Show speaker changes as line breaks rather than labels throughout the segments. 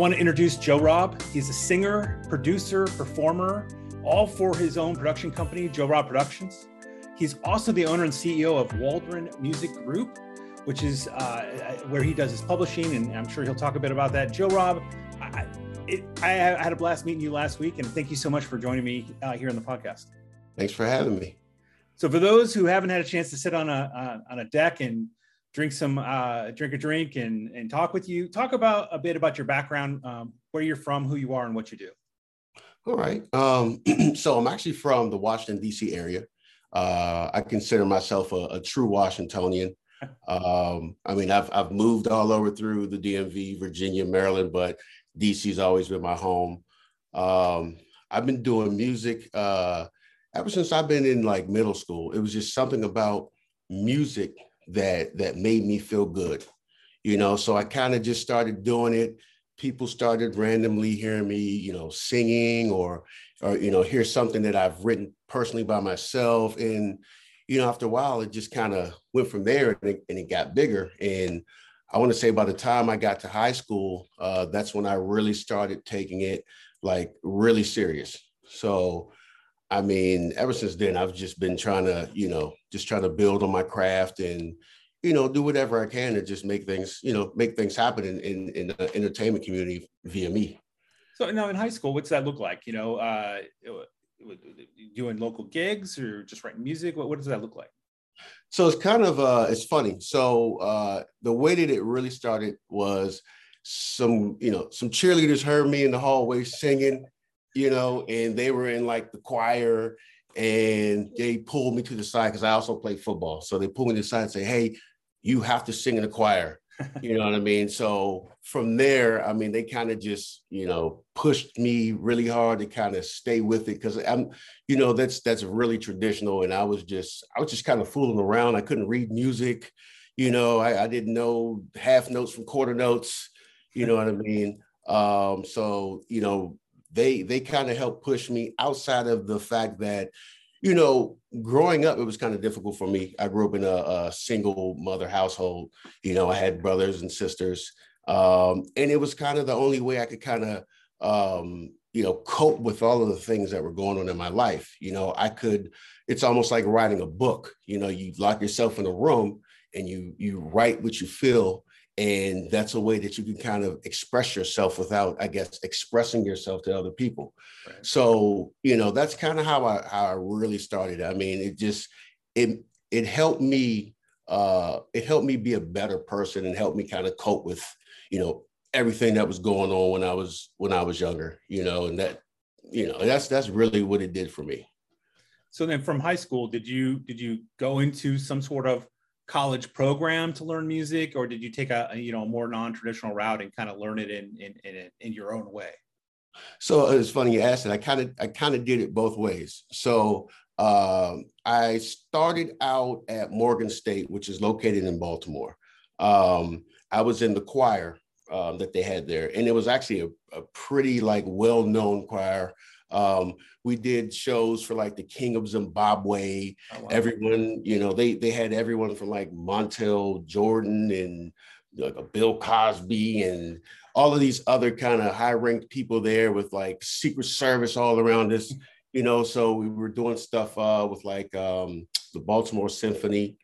I want to introduce JoRob. He's a singer, producer, performer, all for his own production company, JoRob Productions. He's also the owner and CEO of Waldron Music Group, which is uh, where he does his publishing, and I'm sure he'll talk a bit about that. JoRob, I, it, I had a blast meeting you last week, and thank you so much for joining me uh, here on the podcast.
Thanks for having me.
So, for those who haven't had a chance to sit on a uh, on a deck and drink some uh, drink a drink and and talk with you, talk about a bit about your background, um, where you're from, who you are, and what you do.
All right. Um, so I'm actually from the Washington D.C. area. Uh, I consider myself a, a true Washingtonian. Um, I mean, I've I've moved all over through the DMV, Virginia, Maryland, but DC's always been my home. Um, I've been doing music uh, ever since I've been in like middle school. It was just something about music that that made me feel good, you know. So I kind of just started doing it. People started randomly hearing me, you know, singing or or you know, hear something that I've written personally by myself, and you know, after a while, it just kind of went from there and it, and it, got bigger. And I want to say by the time I got to high school, uh, that's when I really started taking it like really serious. So, I mean, ever since then, I've just been trying to, you know, just trying to build on my craft and, you know, do whatever I can to just make things, you know, make things happen in, in, in the entertainment community via me.
So now in high school, what's that look like? You know, uh, doing local gigs or just writing music? What, what does that look like?
So it's kind of uh, it's funny. So uh, the way that it really started was some you know some cheerleaders heard me in the hallway singing, you know, and they were in like the choir and they pulled me to the side because I also play football. So they pulled me to the side and say, "Hey, you have to sing in the choir." you know what I mean? So from there, I mean, they kind of just, you know, pushed me really hard to kind of stay with it because I'm, you know, that's that's really traditional. And I was just, I was just kind of fooling around. I couldn't read music, you know, I, I didn't know half notes from quarter notes, you know what I mean? Um, so, you know, they they kind of helped push me outside of the fact that, you know, growing up, it was kind of difficult for me. I grew up in a, a single mother household. You know, I had brothers and sisters, um, and it was kind of the only way I could kind of, um, you know, cope with all of the things that were going on in my life. You know, I could. It's almost like writing a book. You know, you lock yourself in a room and you you write what you feel and that's a way that you can kind of express yourself without i guess expressing yourself to other people. Right. so you know that's kind of how i how i really started. I mean it just it it helped me uh it helped me be a better person and helped me kind of cope with you know everything that was going on when i was when i was younger you know and that you know that's that's really what it did for me.
So then from high school did you did you go into some sort of college program to learn music or did you take a, you know a more non-traditional route and kind of learn it in in in, in your own way?
So it's funny you asked it i kind of i kind of did it both ways. So um, i started out at morgan state which is located in baltimore. Um, i was in the choir um, that they had there and it was actually a, a pretty like well-known choir um, we did shows for like the King of Zimbabwe. Oh, wow. Everyone, you know, they they had everyone from like Montel Jordan and like a Bill Cosby and all of these other kind of high ranked people there with like Secret Service all around us. You know, so we were doing stuff uh, with like um, the Baltimore Symphony.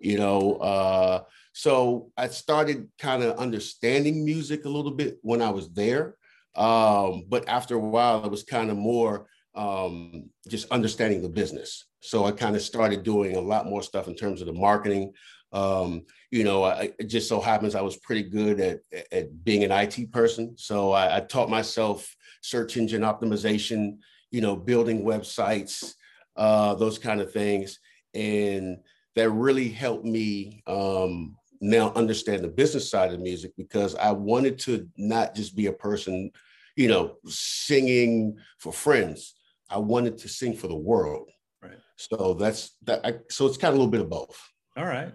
You know, uh, so I started kind of understanding music a little bit when I was there. Um, but after a while, it was kind of more um, just understanding the business. So I kind of started doing a lot more stuff in terms of the marketing. Um, you know, I, it just so happens I was pretty good at, at being an IT person. So I, I taught myself search engine optimization, you know, building websites, uh, those kind of things. And that really helped me um, now understand the business side of music because I wanted to not just be a person, you know, singing for friends. I wanted to sing for the world.
Right.
So that's that. I, so it's kind of a little bit of both.
All right.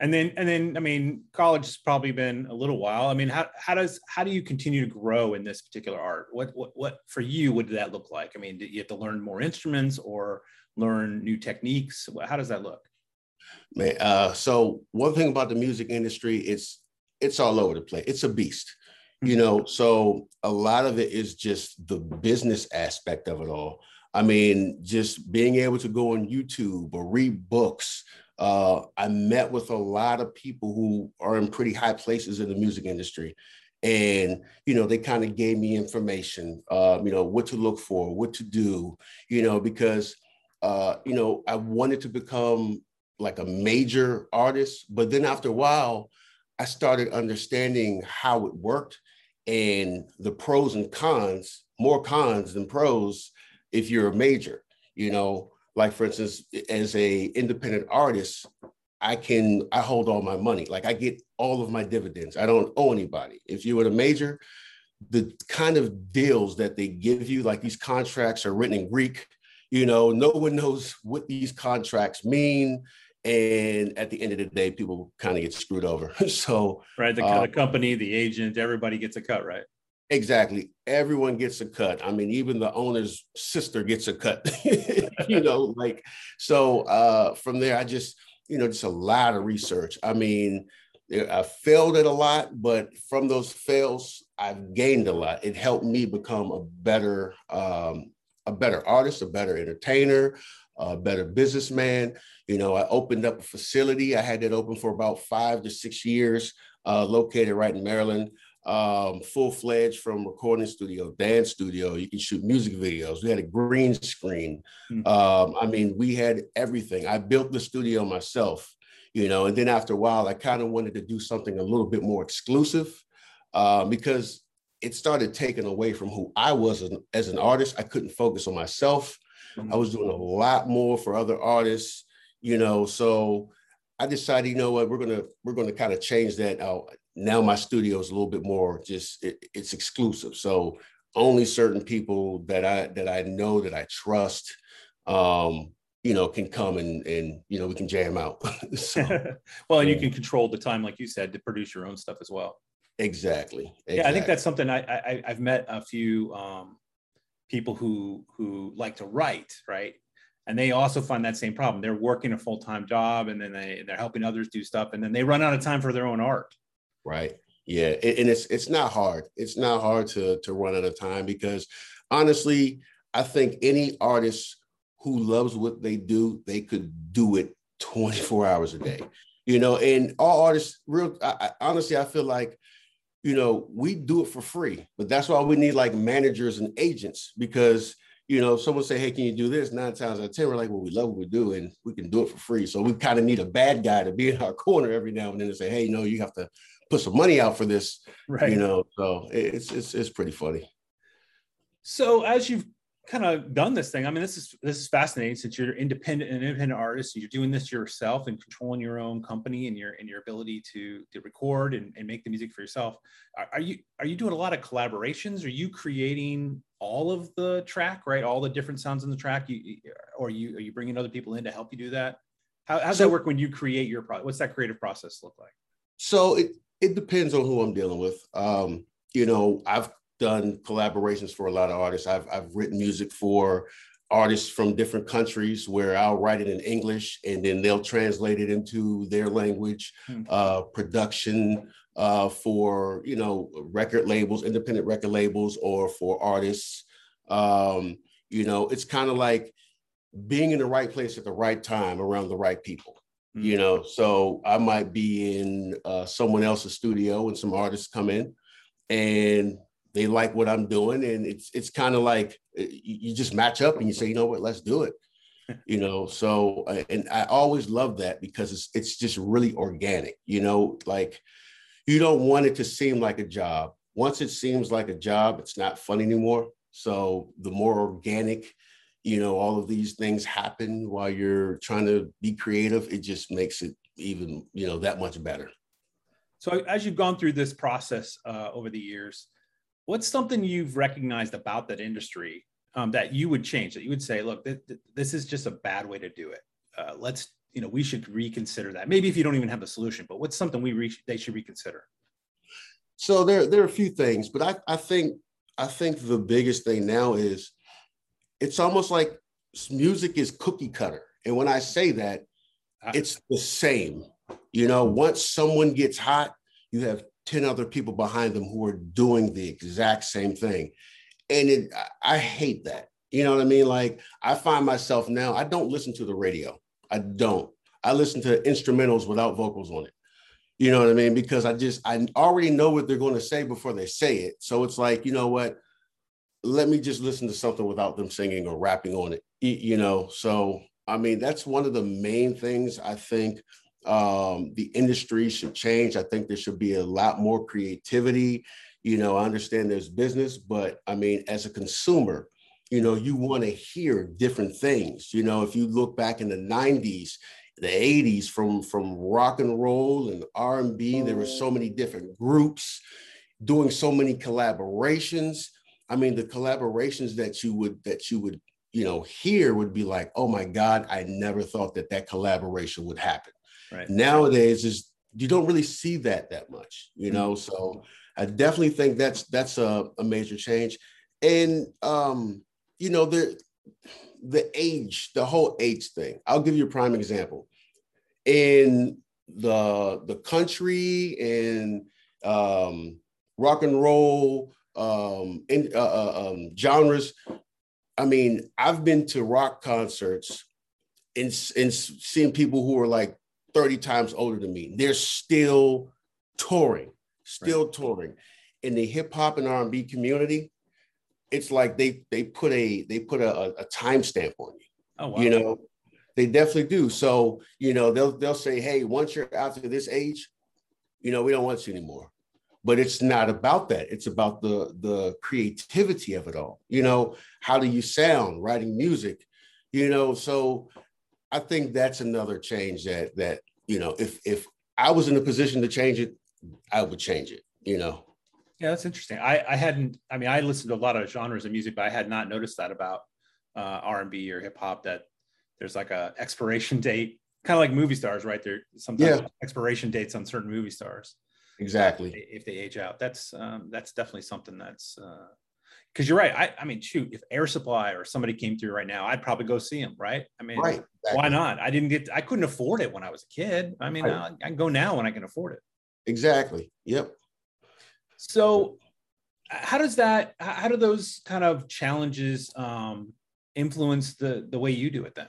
And then, and then, I mean, college has probably been a little while. I mean, how, how does, how do you continue to grow in this particular art? What, what, what for you, what did that look like? I mean, did you have to learn more instruments or learn new techniques? How does that look?
Man, uh, so one thing about the music industry, it's, it's all over the place. It's a beast you know so a lot of it is just the business aspect of it all. I mean just being able to go on youtube or read books uh, i met with a lot of people who are in pretty high places in the music industry. And you know they kind of gave me information uh, you know what to look for what to do you know because uh, you know i wanted to become like a major artist. But then after a while I started understanding how it worked and the pros and cons, more cons than pros if you're a major, you know, like for instance, as a independent artist, I can I hold all my money. Like I get all of my dividends. I don't owe anybody. If you were a major, the kind of deals that they give you, like these contracts are written in Greek, you know, no one knows what these contracts mean and at the end of the day people kind of get screwed over. So
right the, uh, the company the agent everybody gets a cut right?
Exactly. Everyone gets a cut. I mean even the owner's sister gets a cut you know like so uh from there i just you know just a lot of research. I mean i failed at a lot but from those fails i've gained a lot. It helped me become a better um a better artist a better entertainer a better businessman. You know, I opened up a facility. I had that open for about five to six years, uh, located right in Maryland. Um, full fledged from recording studio, dance studio. You can shoot music videos. We had a green screen. Mm-hmm. Um, I mean, we had everything. I built the studio myself, you know, and then after a while, I kind of wanted to do something a little bit more exclusive uh, because it started taking away from who I was as an, as an artist. I couldn't focus on myself. I was doing a lot more for other artists, you know. So I decided, you know what, we're gonna we're gonna kind of change that out. Now my studio is a little bit more just it, it's exclusive. So only certain people that I that I know that I trust, um, you know, can come and and you know we can jam out.
so, well, and yeah. you can control the time, like you said, to produce your own stuff as well.
Exactly. exactly.
Yeah, I think that's something I, I I've met a few um, people who who like to write, right? And they also find that same problem. They're working a full time job, and then they they're helping others do stuff, and then they run out of time for their own art.
Right. Yeah, and it's it's not hard. It's not hard to to run out of time because honestly, I think any artist who loves what they do, they could do it 24 hours a day. You know, and all artists, real I, I, honestly, I feel like you know, we do it for free, but that's why we need like managers and agents because you know, someone say, "Hey, can you do this?" Nine times out of ten, we're like, "Well, we love what we do, and we can do it for free." So we kind of need a bad guy to be in our corner every now and then and say, "Hey, no, you have to put some money out for this." Right. You know, so it's it's it's pretty funny.
So as you've kind of done this thing. I mean, this is this is fascinating since you're independent an independent artist. And you're doing this yourself and controlling your own company and your and your ability to to record and, and make the music for yourself. Are, are, you are you doing a lot of collaborations? Are you creating all of the track, right? All the different sounds in the track. You or you are you bringing other people in to help you do that? How, how's so, that work when you create your product? What's that creative process look like?
So it it depends on who I'm dealing with. Um, you know, I've done collaborations for a lot of artists. I've, I've written music for artists from different countries where I'll write it in English and then they'll translate it into their language. Mm-hmm. Uh, production uh, for you know record labels, independent record labels, or for artists. Um, you know, it's kind of like being in the right place at the right time around the right people. Mm-hmm. You know, so I might be in uh, someone else's studio and some artists come in and they like what I'm doing, and it's it's kind of like uh, you just match up and you say, you know what, let's do it. you know, so uh, and I always love that because it's it's just really organic. You know, like you don't want it to seem like a job. Once it seems like a job, it's not fun anymore. So the more organic, you know, all of these things happen while you're trying to be creative, it just makes it even, you know, that much better.
So as you've gone through this process uh, over the years, what's something you've recognized about that industry um, that you would change that you would say look th- th- this is just a bad way to do it. Uh, let's you know we should reconsider that. Maybe if you don't even have the solution but what's something we re- they should reconsider?
So there there are a few things but i i think i think the biggest thing now is it's almost like music is cookie cutter. And when i say that ah. it's the same. You know once someone gets hot you have 10 other people behind them who are doing the exact same thing. And it, I hate that. You know what I mean? Like I find myself now, I don't listen to the radio. I don't. I listen to instrumentals without vocals on it. You know what I mean? Because I just I already know what they're going to say before they say it. So it's like, you know what? Let me just listen to something without them singing or rapping on it. You know, so I mean, that's one of the main things I think um, the industry should change. I think there should be a lot more creativity. You know, I understand there's business, but I mean, as a consumer, you know, you want to hear different things. You know, if you look back in the 90s, the 80s from from rock and roll and R&B, there were so many different groups doing so many collaborations. I mean, the collaborations that you would that you would you know hear would be like, oh my God, I never thought that that collaboration would happen. Right. Nowadays, is you don't really see that that much, you know. Mm-hmm. So I definitely think that's that's a, a major change, and um, you know the the age, the whole age thing. I'll give you a prime example. In the the country and um, rock and roll um, in, uh, uh, um, genres, I mean, I've been to rock concerts and, and seeing people who are like 30 times older than me. They're still touring, still right. touring. In the hip hop and R&B community, it's like they they put a they put a, a timestamp on you. Oh, wow. You know, they definitely do. So, you know, they'll they'll say, hey, once you're out to this age, you know, we don't want you anymore but it's not about that it's about the the creativity of it all you know how do you sound writing music you know so i think that's another change that that you know if if i was in a position to change it i would change it you know?
Yeah that's interesting. I i hadn't i mean i listened to a lot of genres of music but i had not noticed that about uh, r&b or hip-hop that there's like a expiration date kind of like movie stars right? There sometimes yeah. expiration dates on certain movie stars.
Exactly.
If they age out. That's um, that's definitely something that's because you're right I, I mean shoot if air supply or somebody came through right now i'd probably go see them right i mean right, exactly. why not i didn't get i couldn't afford it when i was a kid i mean right. I, I can go now when i can afford it
exactly yep
so how does that how do those kind of challenges um, influence the the way you do it then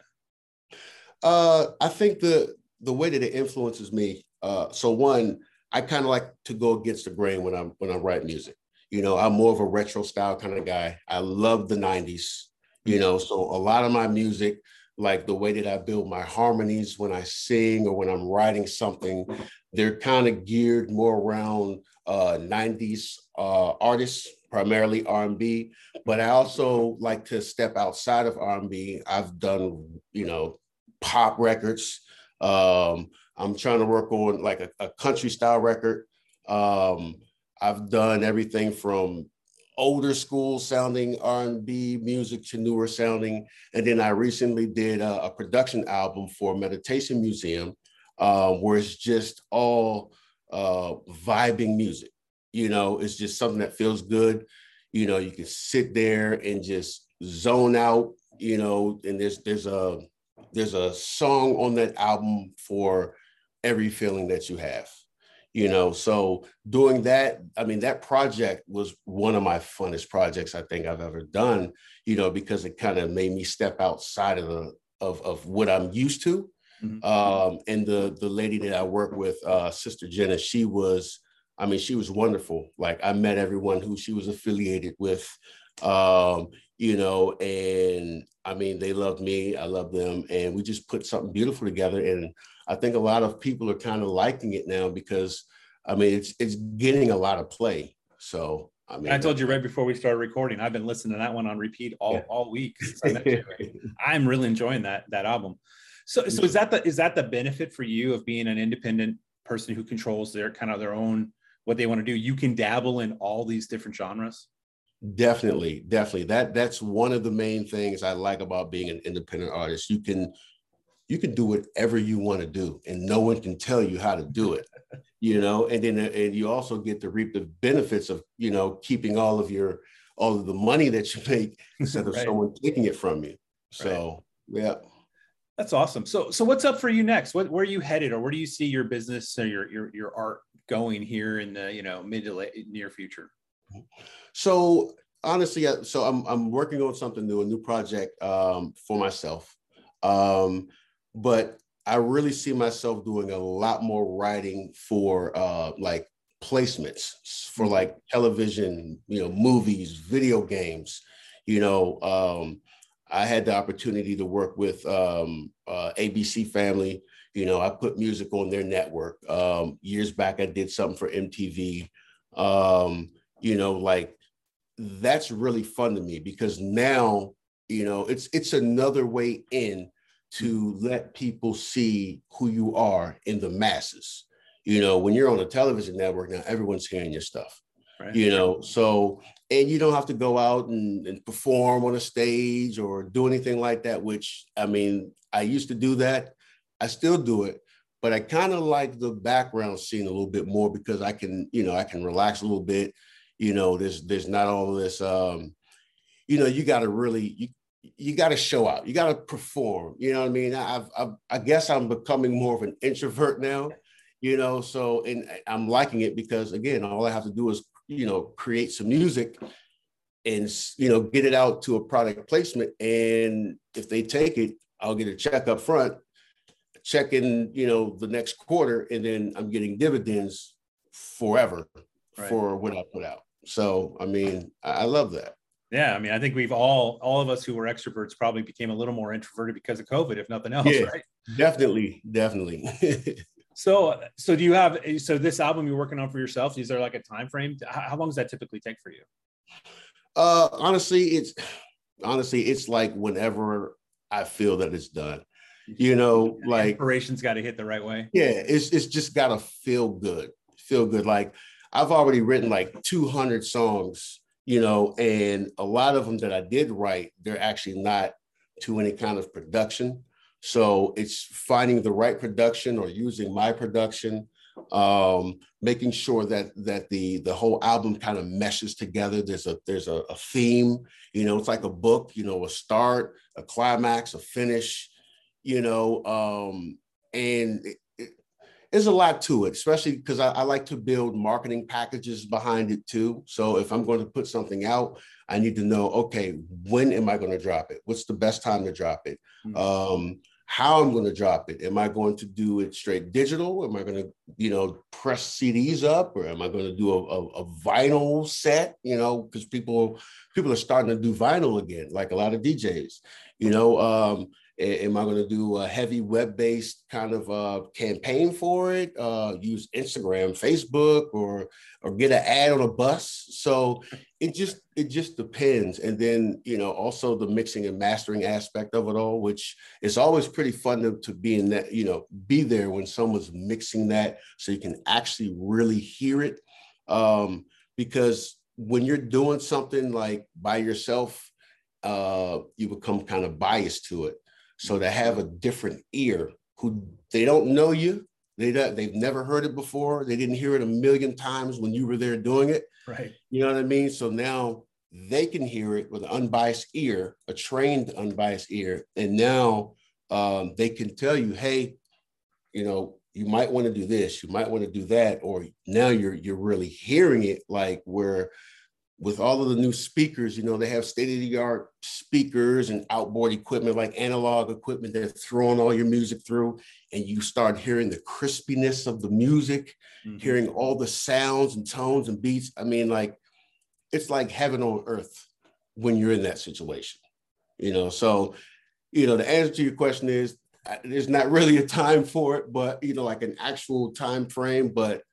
uh i think the the way that it influences me uh so one I kind of like to go against the grain when I'm when I write music. You know, I'm more of a retro style kind of guy. I love the 90s, you know, so a lot of my music, like the way that I build my harmonies when I sing or when I'm writing something, they're kind of geared more around uh, 90s uh, artists, primarily R&B, but I also like to step outside of R&B. I've done, you know, pop records. Um, I'm trying to work on like a, a country style record. Um, I've done everything from older school sounding R&B music to newer sounding. And then I recently did a, a production album for Meditation Museum, uh, where it's just all uh, vibing music. You know, it's just something that feels good. You know, you can sit there and just zone out. You know, and there's there's a there's a song on that album for every feeling that you have you know so doing that i mean that project was one of my funnest projects i think i've ever done you know because it kind of made me step outside of the of, of what i'm used to. Mm-hmm. um and the the lady that i work with uh sister jenna she was i mean she was wonderful. Like i met everyone who she was affiliated with um you know and i mean they loved me i love them and we just put something beautiful together and I think a lot of people are kind of liking it now because I mean it's it's getting a lot of play. So I mean,
I told you right before we started recording, I've been listening to that one on repeat all, yeah. all week. I'm really enjoying that that album. So so is that the is that the benefit for you of being an independent person who controls their kind of their own what they want to do? You can dabble in all these different genres.
Definitely, definitely. That that's one of the main things I like about being an independent artist. You can you can do whatever you want to do and no one can tell you how to do it you know and then and you also get to reap the benefits of you know keeping all of your all of the money that you make instead of right. someone taking it from you so right. yeah
that's awesome so so what's up for you next what where are you headed or where do you see your business or your your, your art going here in the you know mid to late, near future?
So honestly, so I'm I'm working on something new, a new project um, for myself, um, but I really see myself doing a lot more writing for uh, like placements for mm-hmm. like television, you know, movies, video games. You know, um, I had the opportunity to work with um, uh, ABC Family. You know, I put music on their network. Um, years back, I did something for MTV. Um, you know, like that's really fun to me because now, you know, it's it's another way in to let people see who you are in the masses. You know, when you're on a television network now, everyone's hearing your stuff. Right. You know, so and you don't have to go out and, and perform on a stage or do anything like that. Which I mean, I used to do that. I still do it, but I kind of like the background scene a little bit more because I can, you know, I can relax a little bit. You know, there's there's not all this um, you know, you got to really you you got to show out. You got to perform. You know what I mean? I've, I've, i guess I'm becoming more of an introvert now. You know, so and I'm liking it because again, all I have to do is you know create some music and you know get it out to a product placement. And if they take it, I'll get a check up front, check in you know the next quarter, and then I'm getting dividends forever right. for what I put out. So I mean, I love that.
Yeah, I mean, I think we've all, all of us who were extroverts, probably became a little more introverted because of COVID, if nothing else, yeah, right?
Definitely, definitely.
so, so do you have? So this album you're working on for yourself? Is there like a time frame? How, long does that typically take for you?
Uh, honestly, it's honestly it's like whenever I feel that it's done. You know, yeah, like
inspiration's got to hit the right way.
Yeah, it's it's just got to feel good, feel good. Like I've already written like 200 songs you know, and a lot of them that I did write, they're actually not to any kind of production. So it's finding the right production or using my production, um, making sure that that the the whole album kind of meshes together. There's a there's a, a theme, you know, it's like a book, you know, a start, a climax, a finish, you know, um, and there's a lot to it, especially because I, I, like to build marketing packages behind it too. So if I'm going to put something out, I need to know, okay, when am I going to drop it? What's the best time to drop it? Mm-hmm. Um, how I'm going to drop it? Am I going to do it straight digital? Am I going to, you know, press CDs up, or am I going to do a, a, a vinyl set? You know, because people people are starting to do vinyl again, like a lot of DJs. You know, um, Am I going to do a heavy web-based kind of uh, campaign for it? Uh, use Instagram, Facebook, or or get an ad on a bus? So it just it just depends. And then you know also the mixing and mastering aspect of it all, which is always pretty fun to, to be in that you know be there when someone's mixing that, so you can actually really hear it. Um, because when you're doing something like by yourself, uh, you become kind of biased to it. So to have a different ear who they don't know you, they don't, they've never heard it before, they didn't hear it a million times when you were there doing it.
Right.
You know what I mean? So now they can hear it with an unbiased ear, a trained unbiased ear, and now um, they can tell you, hey, you know, you might want to do this, you might want to do that, or now you're you're really hearing it like where with all of the new speakers, you know, they have state of the art speakers and outboard equipment like analog equipment. They're throwing all your music through, and you start hearing the crispiness of the music, mm-hmm. hearing all the sounds and tones and beats. I mean, like, it's like heaven on earth when you're in that situation, you know. So, you know, the answer to your question is there's not really a time for it, but, you know, like an actual time frame. But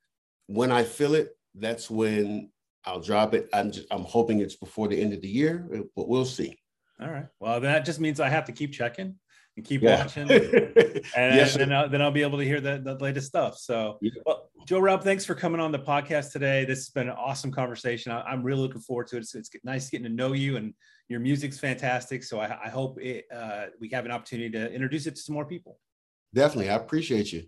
when I feel it, that's when I'll drop it. I'm just I'm hoping it's before the end of the year, but we'll see.
All right. Well, that just means I have to keep checking and keep yeah. watching, and, yes, then, I'll, then I'll be able to hear the, the latest stuff. So, yeah. well, JoRob, thanks for coming on the podcast today. This has been an awesome conversation. I, am really looking forward to it. It's, it's, nice getting to know you, and your music's fantastic. So I, I hope it, uh, we have an opportunity to introduce it to some more people.
Definitely, I appreciate you.